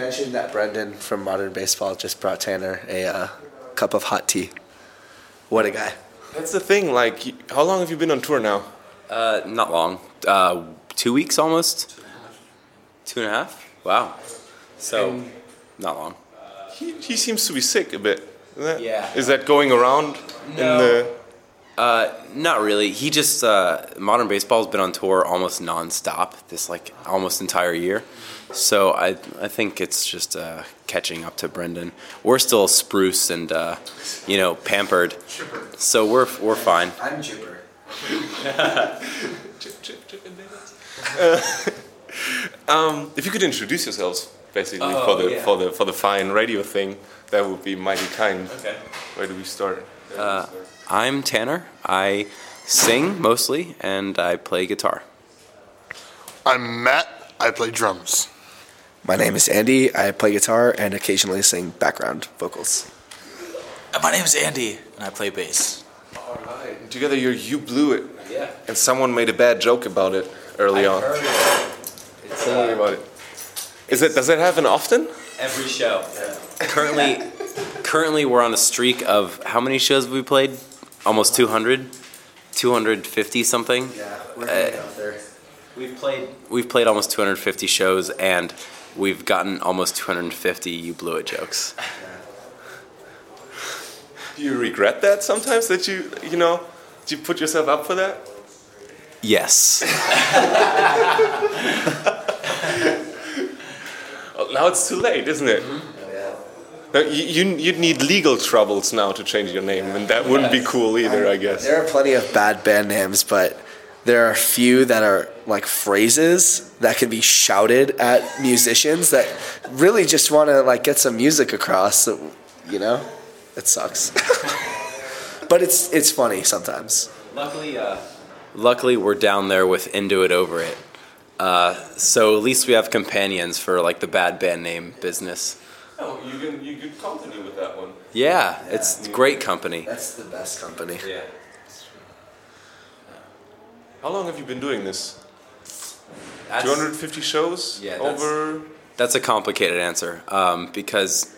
mentioned that Brendan from Modern Baseball just brought Tanner a uh, cup of hot tea. What a guy. That's the thing. Like, how long have you been on tour now? Uh, not long. Uh, two weeks almost. Two and a half. Wow. So, And- not long. He, he seems to be sick a bit. Is that, Yeah. Is that going around in No. the? Uh, not really. He just uh, modern baseball's been on tour almost nonstop this like almost entire year. So I I think it's just uh, catching up to Brendan. We're still spruce and uh, you know pampered, so we're we're fine. I'm Jupiter. Um, if you could introduce yourselves, basically Oh, for the yeah. for the for the fine radio thing, that would be mighty kind. Okay. Where do we start? Uh, I'm Tanner. I sing mostly and I play guitar. I'm Matt. I play drums. My name is Andy. I play guitar and occasionally sing background vocals. Uh, My name is Andy, and I play bass. All right. Together, you're you blew it, Yeah. and someone made a bad joke about it early on. Tell me about it. Is it? Does that happen often? Every show. Currently, currently we're on a streak of how many shows have we played? Almost 200, 250 something. Yeah, we're hanging out there. We've played. We've played almost 250 shows, and we've gotten almost 250 "you blew it" jokes. Do you regret that sometimes that you you know did you put yourself up for that? Yes. Oh, now it's too late, isn't it? Mm-hmm. Oh, no, you, you you'd need legal troubles now to change your name, and that wouldn't be cool either, I guess. There are plenty of bad band names, but there are a few that are like phrases that can be shouted at musicians that really just want to like get some music across. So, you know, it sucks. but it's it's funny sometimes. Luckily, uh, luckily we're down there with Into It Over It. Uh, so at least we have companions for like the bad band name business. Oh, you can you could continue with that one. Yeah, it's great company. That's the best company. Yeah. How long have you been doing this? That's, 250 shows Yeah, that's- over. that's a complicated answer um, because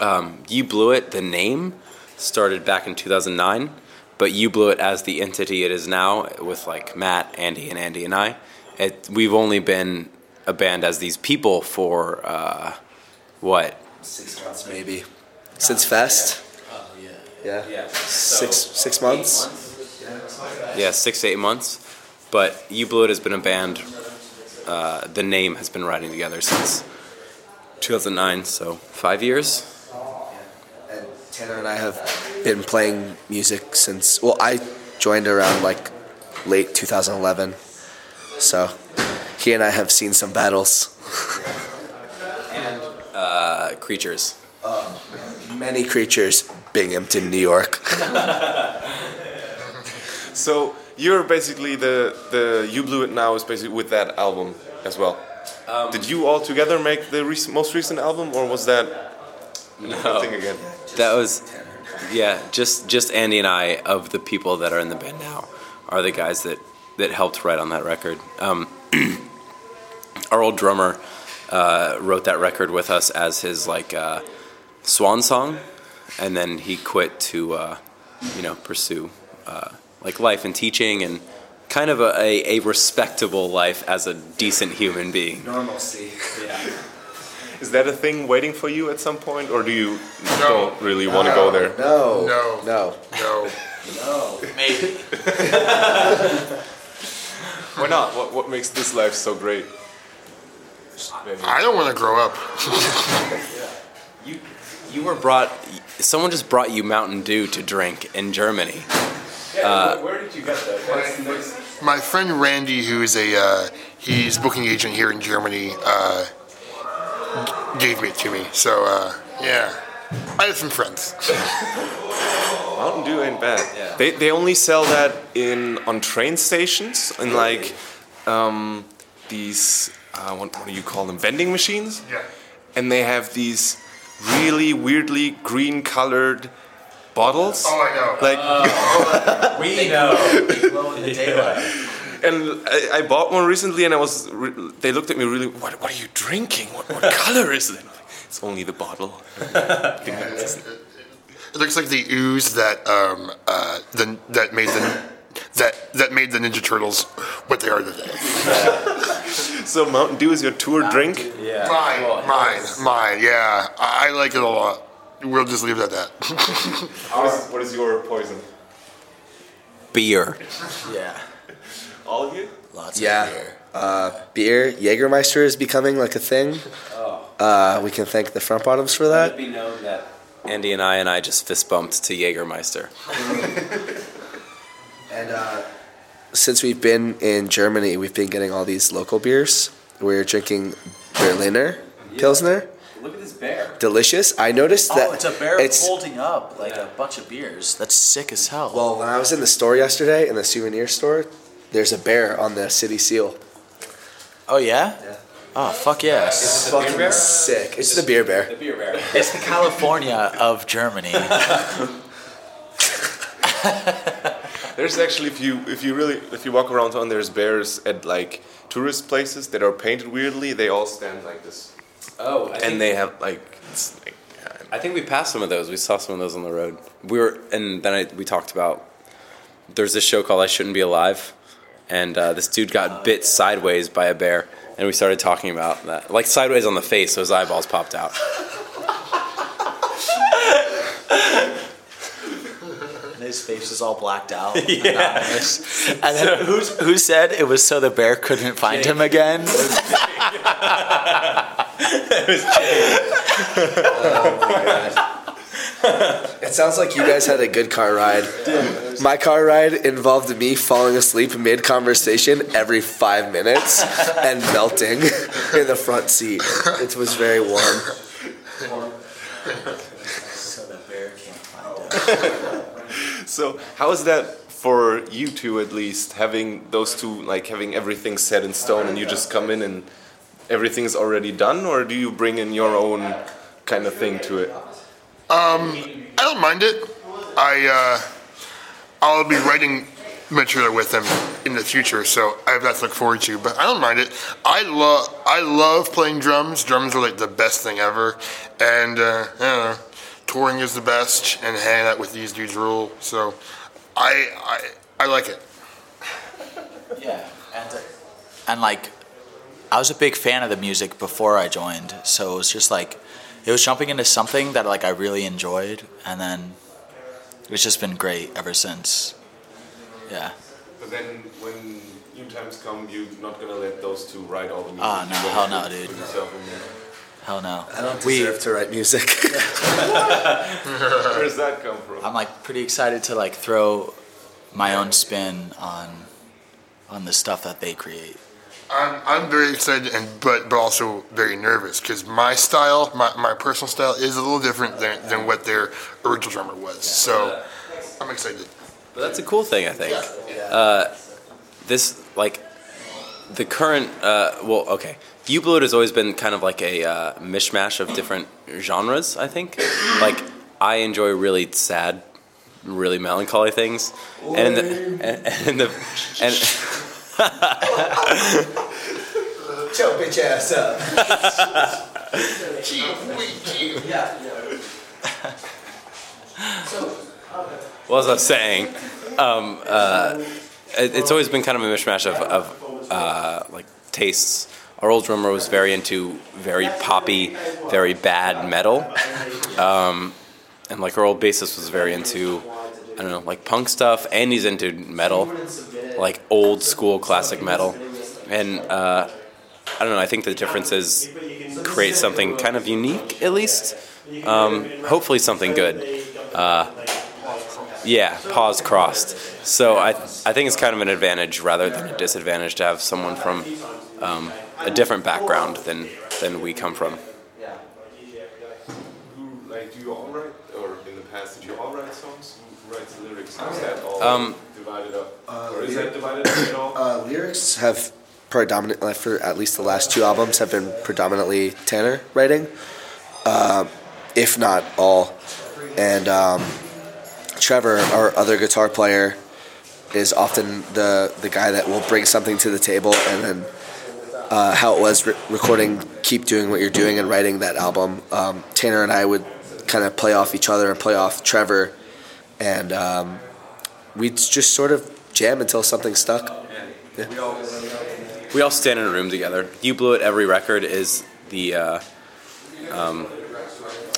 um, You Blew It, the name, started back in 2009, but You Blew It as the entity it is now with like Matt, Andy, and Andy and I. It, we've only been a band as these people for uh, what? Six months maybe. Since Fest. Oh yeah. Yeah. Six six months. Yeah, six to eight months. But You Blew It has been a band. Uh, the name has been riding together since 2009, so five years. And Tanner and I have been playing music since well, I joined around like late 2011. So he and I have seen some battles. And uh, creatures. Many creatures, Binghamton, New York. So you're basically the the you blew it now is basically with that album as well. Um, Did you all together make the rec- most recent album, or was that No. thing again? That was, yeah, just just Andy and I of the people that are in the band now are the guys that that helped write on that record. Um, our old drummer uh, wrote that record with us as his like uh, swan song, and then he quit to uh, you know pursue uh, like life and teaching and kind of a, a, a respectable life as a decent human being. Normalcy. Yeah. Is that a thing waiting for you at some point, or do you No. don't really want to go there? No. No. No. No. No. Maybe. Why not? What what makes this life so great? Maybe. I don't want to grow up. You you were brought. Someone just brought you Mountain Dew to drink in Germany. Yeah, where did you get that? My friend Randy, who is a uh, he's booking agent here in Germany, uh, gave it to me. So uh, yeah, I have some friends. Mountain Dew ain't bad. Yeah. They they only sell that in on train stations and like um, these uh, what, what do you call them vending machines? Yeah. And they have these really weirdly green colored bottles. Oh, I know. Like We know. Glow in the daylight. and I, I bought one recently, and I was. Re- they looked at me really. What, what are you drinking? What, what color is it? It's only the bottle. It looks like the ooze that um, uh, the, that made the that that made the Ninja Turtles what they are today. So Mountain Dew is your tour drink. Yeah. Mine, mine, mine. Yeah, I I like it a lot. We'll just leave it at that. What is, what is your poison? Beer. Yeah. All of you? Lots Yeah. of beer. Uh, beer, Jägermeister is becoming like a thing. Uh, we can thank the front bottoms for Let it that. be known that Andy and I and I just fist bumped to Jägermeister. And uh, since we've been in Germany, we've been getting all these local beers. We're drinking Berliner Pilsner. Look bear. Delicious. I noticed oh, that Oh, it's a bear it's- holding up like a bunch of beers. That's sick as hell. Well, when I was in the store yesterday, in the souvenir store, there's a bear on the city seal. oh yeah? Yeah. Oh fuck yes. It's fucking sick. It's the beer bear. The beer bear. It's the California of Germany. There's actually, if you if you really if you walk around town, there's bears at like tourist places that are painted weirdly. They all stand like this, Oh, I think, and they have like, like yeah, I think we passed some of those. We saw some of those on the road. We were, and then I, we talked about. There's this show called I Shouldn't Be Alive, and uh, this dude got bit sideways by a bear, and we started talking about that, like sideways on the face, so his eyeballs popped out. And his face is all blacked out. yeah. And then who's, who said it was so the bear couldn't find him again? Oh it sounds like you guys had a good car ride. My car ride involved me falling asleep mid conversation every five minutes and melting in the front seat. It was very warm. so the bear can't find him. So how is that for you two at least having those two like having everything set in stone and you just come in and everything's already done or do you bring in your own kind of thing to it? I don't mind it. I uh, I'll be writing material with them in the future, so I have that to look forward to. But I don't mind it. I love I love playing drums. Drums are like the best thing ever, and uh, I don't know, touring is the best, and hanging out with these dudes rule. So I I, I like it. Yeah. And, uh, and like, I was a big fan of the music before I joined, so it was just like, it was jumping into something that like I really enjoyed, and then it's just been great ever since. Yeah. But then when new times come, you're not gonna let those two write all the music. Ah, no, hell no, dude. put yourself in there. Hell no. I don't We- deserve to write music. Where does that come from? I'm like pretty excited to like throw my own spin on on the stuff that they create. I'm, I'm very excited and but but also very nervous because my style, my, my personal style, is a little different than, than what their original drummer was. So I'm excited. But that's a cool thing, I think. Uh, this, like, the current, uh, well, okay. You Blew It has always been kind of like a uh, mishmash of different genres, I think. Like, I enjoy really sad, really melancholy things. And in the, and, and in the, and, Choke bitch ass up. well, as I was saying, um, uh, it, it's always been kind of a mishmash of, of uh, like tastes. Our old drummer was very into very poppy, very bad metal, um, and like our old bassist was very into I don't know like punk stuff, and he's into metal, like old school classic metal, and uh, I don't know. I think the difference is create something kind of unique at least. Um, hopefully something good. Uh, yeah, paws crossed. So I, I think it's kind of an advantage rather than a disadvantage to have someone from um, a different background than than we come from. Like, do you all write, or in the past, did you all write songs? Who writes lyrics? Is that all Um, divided up? or is that divided at all? Uh, lyrics have predominant like, for at least the last two albums have been predominantly Tanner writing, uh, if not all. And um, Trevor, our other guitar player, is often the the guy that will bring something to the table, and then uh, how it was re- recording "Keep Doing What You're Doing" and writing that album. Um, Tanner and I would kind of play off each other and play off Trevor, and um, we'd just sort of jam until something stuck. We all stand in a room together. You Blew It Every record is the, uh, um,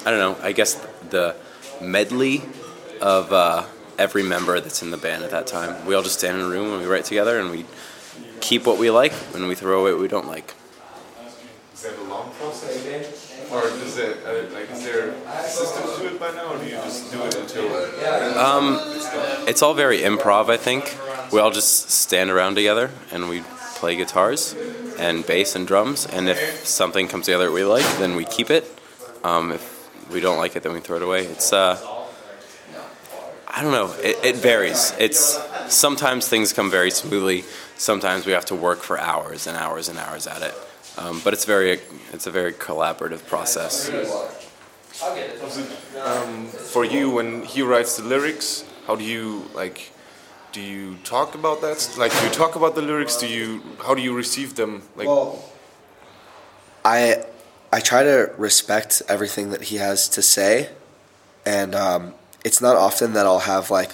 I don't know, I guess the medley of uh, every member that's in the band at that time. We all just stand in a room and we write together and we keep what we like and we throw away what we don't like. Is that a long process? Or is it uh, like is there a system to it by now, or do you just do it until? It's all very improv, I think. We all just stand around together and we play guitars and bass and drums. And if something comes together we like, then we keep it. Um, if we don't like it, then we throw it away. It's uh, I don't know. It, it varies. It's sometimes things come very smoothly. Sometimes we have to work for hours and hours and hours at it. Um, but it's very it's a very collaborative process. For you, when he writes the lyrics, how do you like? Do you talk about that? Like, do you talk about the lyrics? Do you? How do you receive them? Like, I I try to respect everything that he has to say, and um, it's not often that I'll have like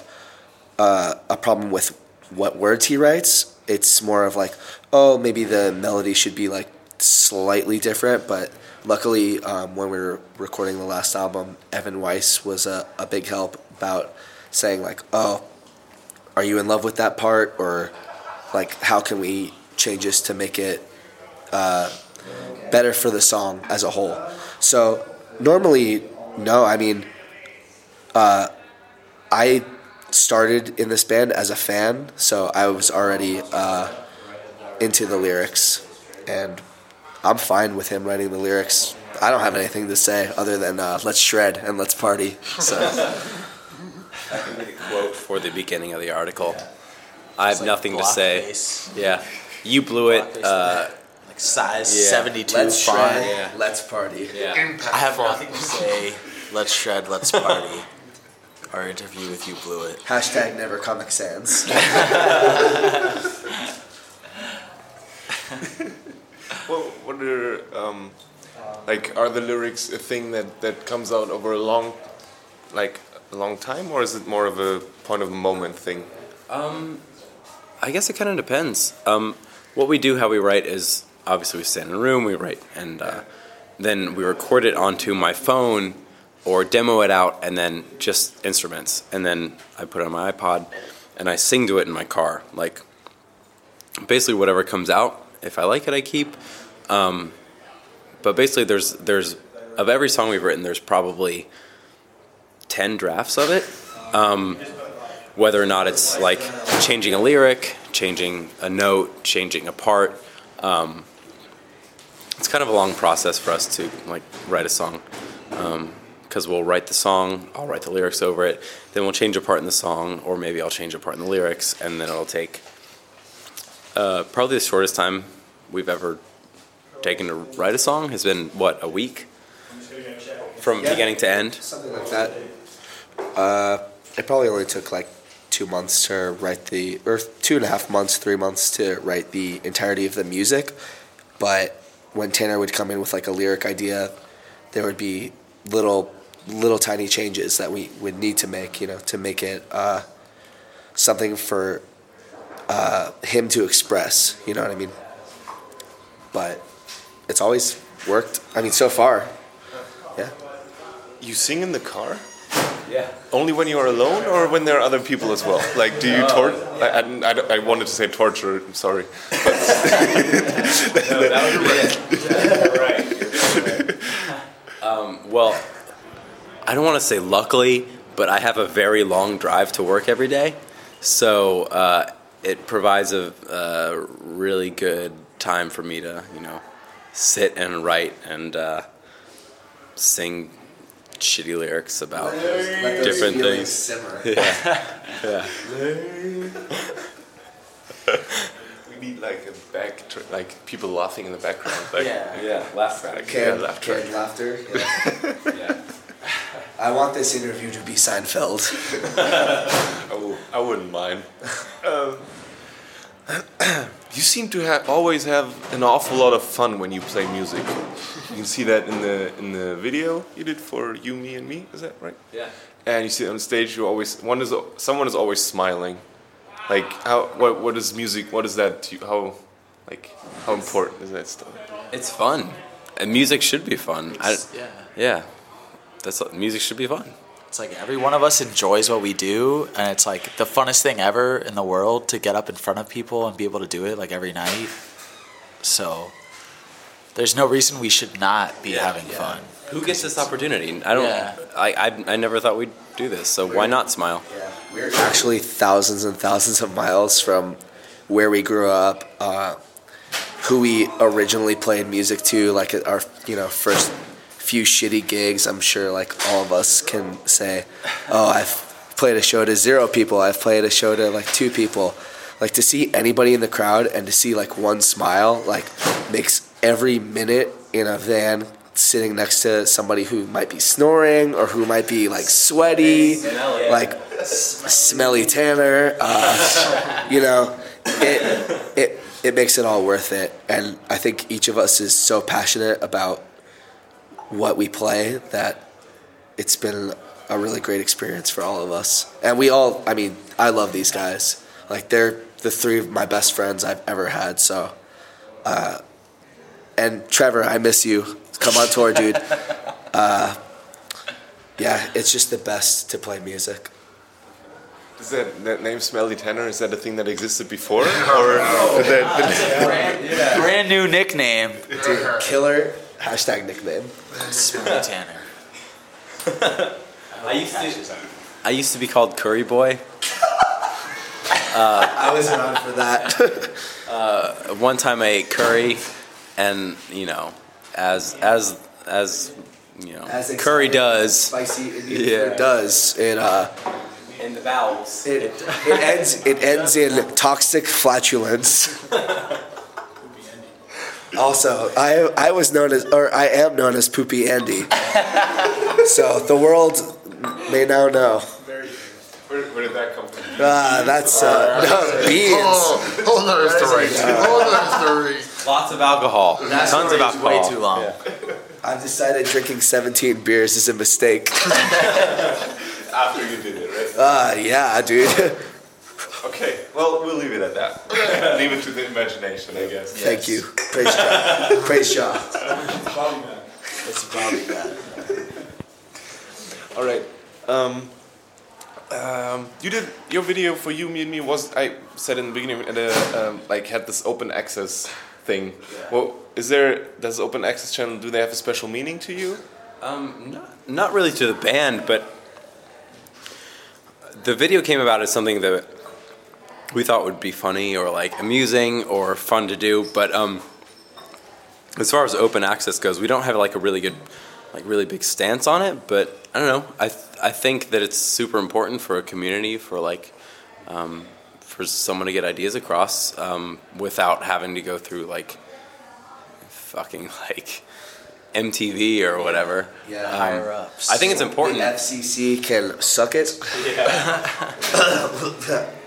uh, a problem with what words he writes. It's more of like, oh, maybe the melody should be like slightly different. But luckily, um, when we were recording the last album, Evan Weiss was a, a big help about saying like, oh, are you in love with that part, or like how can we change this to make it better for the song as a whole. So normally, no. I mean, uh, I started in this band as a fan, so I was already uh, into the lyrics, and I'm fine with him writing the lyrics. I don't have anything to say other than uh, let's shred and let's party. So Quote for the beginning of the article. I have like nothing to say. face. Yeah, you blew it. Block face Uh, Like size yeah. 72 let's shred, Yeah. let's party. yeah. I have font. nothing to say. Let's shred. Let's party. Our interview with you blew it. Hashtag never Comic Sans. well, what are um, like? Are the lyrics a thing that that comes out over a long, like a long time, or is it more of a point of moment thing? Um, I guess it kind of depends. Um, what we do, how we write, is obviously we stand in a room, we write, and uh, then we record it onto my phone or demo it out, and then just instruments, and then I put it on my iPod, and I sing to it in my car, like basically whatever comes out. If I like it, I keep. Um, but basically, there's there's of every song we've written, there's probably ten drafts of it whether or not it's like changing a lyric, changing a note, changing a part. Um, it's kind of a long process for us to like write a song because we'll write the song, I'll write the lyrics over it, then we'll change a part in the song, or maybe I'll change a part in the lyrics, and then it'll take uh, probably the shortest time we've ever taken to write a song has been what a week from Yeah. beginning to end. something like that. Uh, it probably only took like two months to write the, or two and a half months, three months to write the entirety of the music. But when Tanner would come in with like a lyric idea, there would be little, little tiny changes that we would need to make, you know, to make it uh, something for uh, him to express. You know what I mean? But it's always worked. I mean, so far, yeah. You sing in the car? Yeah. Only when you're alone, or when there are other people as well? Like, do you tor? I, I, I I wanted to say torture. I'm sorry. Um, well, I don't want to say luckily, but I have a very long drive to work every day, so uh, it provides a, a really good time for me to, you know, sit and write and uh, sing shitty lyrics about different things. Yeah. We need like a back, tr- like people laughing in the background. Like, Yeah. Yeah, laugh track. Yeah, laugh track. Canned laughter. Yeah. Yeah. I want this interview to be Seinfeld. Oh, I wouldn't mind. Um, You seem to have always have an awful lot of fun when you play music. You can see that in the in the video you did for you, me, and me. Is that right? Yeah. And you see on stage, you always one is someone is always smiling. Like how what what is music? What is that? To you, how like how important is that stuff? It's fun. And music should be fun. I, yeah. yeah. That's music should be fun. It's like every one of us enjoys what we do, and it's like the funnest thing ever in the world to get up in front of people and be able to do it like every night. So there's no reason we should not be having fun. Who gets this opportunity? I don't. Yeah. I, I I never thought we'd do this. So why not smile? We're actually thousands and thousands of miles from where we grew up, uh, who we originally played music to, like our you know first few shitty gigs. I'm sure like all of us can say, oh, I've played a show to zero people. I've played a show to like two people. Like to see anybody in the crowd and to see like one smile like makes every minute in a van sitting next to somebody who might be snoring or who might be like sweaty, like smelly Tanner. Uh, you know, it it it makes it all worth it. And I think each of us is so passionate about what we play that it's been a really great experience for all of us. And we all, I mean, I love these guys. Like they're the three of my best friends I've ever had. So, uh, and Trevor, I miss you. Come on tour, dude. Uh, yeah, it's just the best to play music. Is that, that name Smelly Tanner? Is that a thing that existed before, or did that, Brand, brand new nickname, Dude, killer hashtag nickname. Smelly Tanner. I used to. I used to be called Curry Boy. I was around for that. One time I ate curry, and you know, as as as you know, As curry does. Spicy Indian Yeah. food does. It uh, In the bowels. it, it ends it ends in toxic flatulence. Also, I I was known as or I am known as Poopy Andy. So the world may now know. where, where did that come from? Ah, that's uh, no beans. Oh, whole nother story. Whole nother story. Lots of alcohol. That Tons of alcohol. way too long. I've decided drinking 17 beers is a mistake. After you did it, right? Ah, yeah, dude. Okay, well, we'll leave it at that. leave it to the imagination, I guess. Thank you. Praise God. Praise God. It's Bobby bad. All right. Um, um, you did your video for you, me and me was I said in the beginning at a, um, like had this open access thing. Well, is there does open access channel do they have a special meaning to you? Um, not, not really to the band, but the video came about as something that we thought would be funny or like amusing or fun to do. But um, as far as open access goes, we don't have like a really good, like really big stance on it. But I don't know. I th- I think that it's super important for a community for like. Um, for someone to get ideas across um, without having to go through like fucking like MTV or whatever. Yeah. Um, Higher ups. I think it's The important. FCC can suck it. Yeah,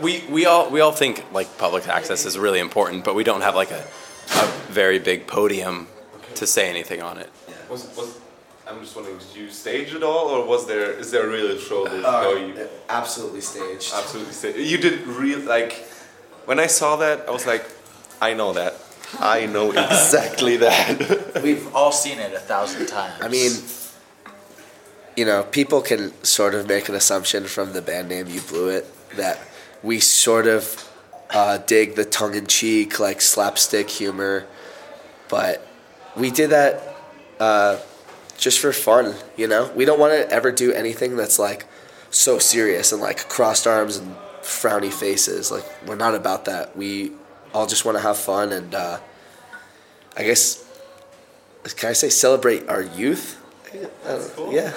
we we all we all think like public access is really important, but we don't have like a, a very big podium to say anything on it. Yeah. Was, was I'm just wondering, did you stage it all, or was there is there really a real show that uh, no, you absolutely staged. absolutely staged? You did real like when I saw that, I was like, I know that, I know exactly that. We've all seen it a thousand times. I mean, you know, people can sort of make an assumption from the band name "You Blew It" that we sort of uh, dig the tongue-in-cheek, like slapstick humor, but we did that uh, just for fun. You know, we don't want to ever do anything that's like so serious and like crossed arms and frowny faces. Like we're not about that. We all just want to have fun and uh, I guess can I say celebrate our youth? I don't- Yeah.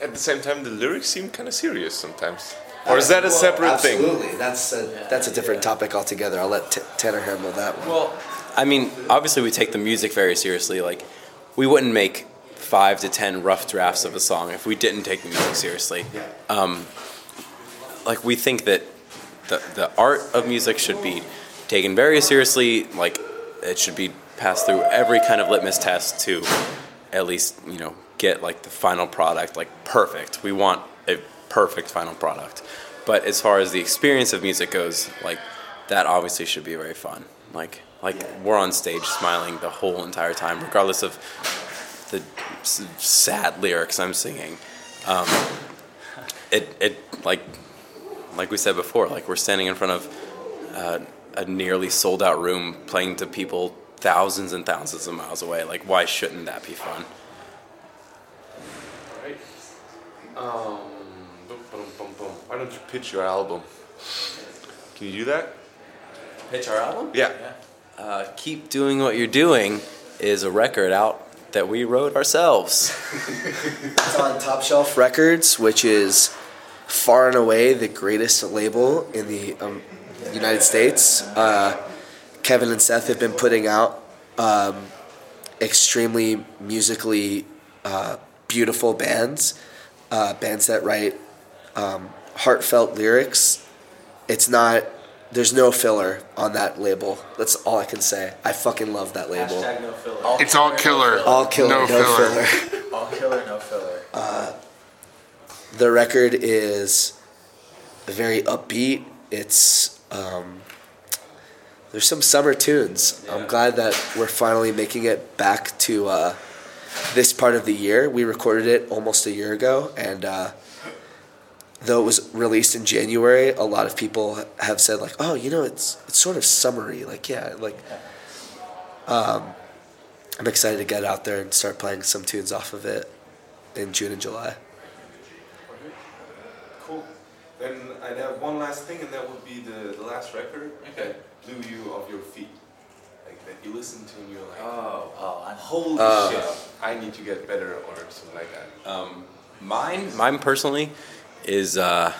At the same time, the lyrics seem kind of serious sometimes. Or is that a separate thing? Absolutely, that's a, that's a different topic altogether. I'll let T- Tanner handle that one. Well, I mean, obviously we take the music very seriously. Like, we wouldn't make five to ten rough drafts of a song if we didn't take the music seriously. Um, like we think that the the art of music should be taken very seriously. Like it should be passed through every kind of litmus test to at least you know get like the final product like perfect. We want a perfect final product. But as far as the experience of music goes, like that obviously should be very fun. Like like we're on stage smiling the whole entire time, regardless of the sad lyrics I'm singing. Um, it it like like we said before, like we're standing in front of uh, a nearly sold out room, playing to people thousands and thousands of miles away. Like why shouldn't that be fun? Right. Um, boom, boom, boom, boom. Why don't you pitch your album? Can you do that? Pitch our album. Yeah. Uh, Keep doing what you're doing is a record out that we wrote ourselves. It's on Top Shelf Records, which is far and away the greatest label in the um, United States. Uh, Kevin and Seth have been putting out um, extremely musically uh, beautiful bands, uh, bands that write um, heartfelt lyrics. It's not. There's no filler on that label. That's all I can say. I fucking love that label. It's all killer. All killer, no, no, filler. filler. All killer, no filler. the record is very upbeat. It's um, there's some summer tunes. I'm glad that we're finally making it back to uh, this part of the year. We recorded it almost a year ago, and uh, though it was released in January, a lot of people have said like, "Oh, you know, it's it's sort of summery." Like, yeah, like. Um, I'm excited to get out there and start playing some tunes off of it in June and July. Cool. Then I'd have one last thing, and that would be the, the last record Okay. that blew you off your feet. That you listen to and you're like, Oh. Oh, I know. holy Uh. shit, I need to get better or something like that. Um, mine, mine personally, is uh,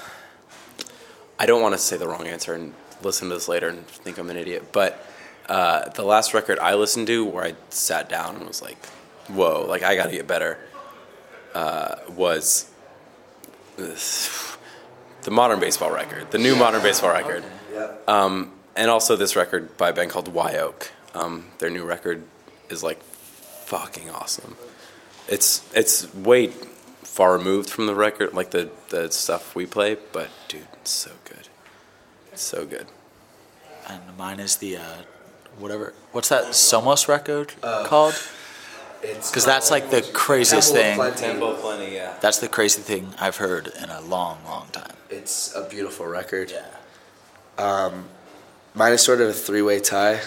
I don't want to say the wrong answer and listen to this later and think I'm an idiot. But uh, the last record I listened to, where I sat down and was like, "Whoa, like I got to get better," uh, was the modern baseball record, the new modern baseball record. Um, and also this record by a band called Y Oak. Um, their new record is like fucking awesome. It's it's way far removed from the record, like the the stuff we play, but dude, it's so good. It's so good. And mine is the, uh, whatever, what's that Somos record called? Because that's like the craziest Temple thing. Plenty. plenty, yeah. That's the crazy thing I've heard in a long, long time. It's a beautiful record. Yeah. Um, Mine is sort of a three-way tie.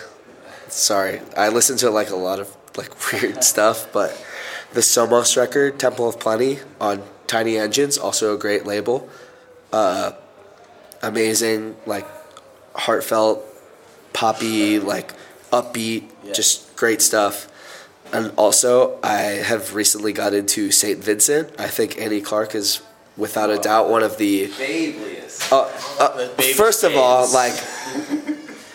Sorry, I listen to like a lot of like weird stuff, but the Somos record, Temple of Plenty, on Tiny Engines, also a great label. Uh, amazing, like heartfelt, poppy, like upbeat, Yeah. just great stuff. And also, I have recently got into Saint Vincent. I think Annie Clark is without a doubt one of the Babliest. uh, uh, first of all, like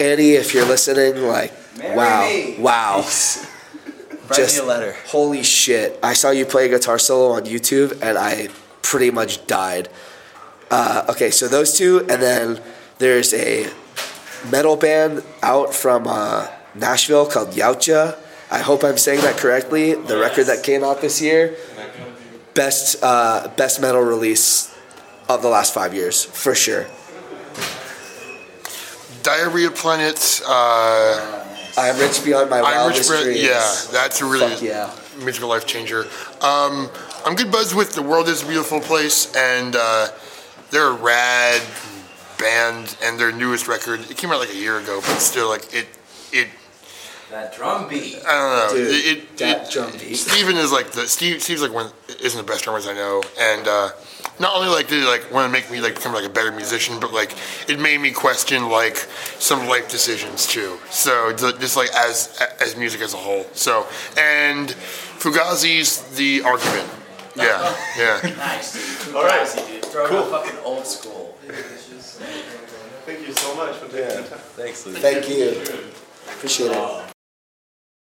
Annie, if you're listening, like wow, me. wow, Write Just- me a letter. holy shit! I saw you play a guitar solo on YouTube, and I pretty much died. Uh, okay, so those two, and then there's a metal band out from uh, Nashville called Yautja. I hope I'm saying that correctly. The record that came out this year, best uh, best metal release of the last five years for sure. Diarrhea Planet. Uh, I am rich beyond my I'm Rich wildest Brett. dreams. Yeah, that's a really Fuck yeah. musical life changer. Um, I'm good buds with The World is a Beautiful Place, and uh, they're a rad band, and their newest record, it came out like a year ago, but still, like, it, it, That drum beat. I don't know. Dude, it, it, that it- drum beat. Steven is like the Steve. Steve's like one isn't the best drummers I know, and uh, not only like did it like want to make me like become like a better musician, but like it made me question like some life decisions too. So ju- just like as as music as a whole. So and Fugazi's the argument. Yeah, yeah. Nice, dude. All right. dude. Throw Cool. fucking old school. Thank you so much for taking the time. Thanks, Luke. Thank you. Appreciate it.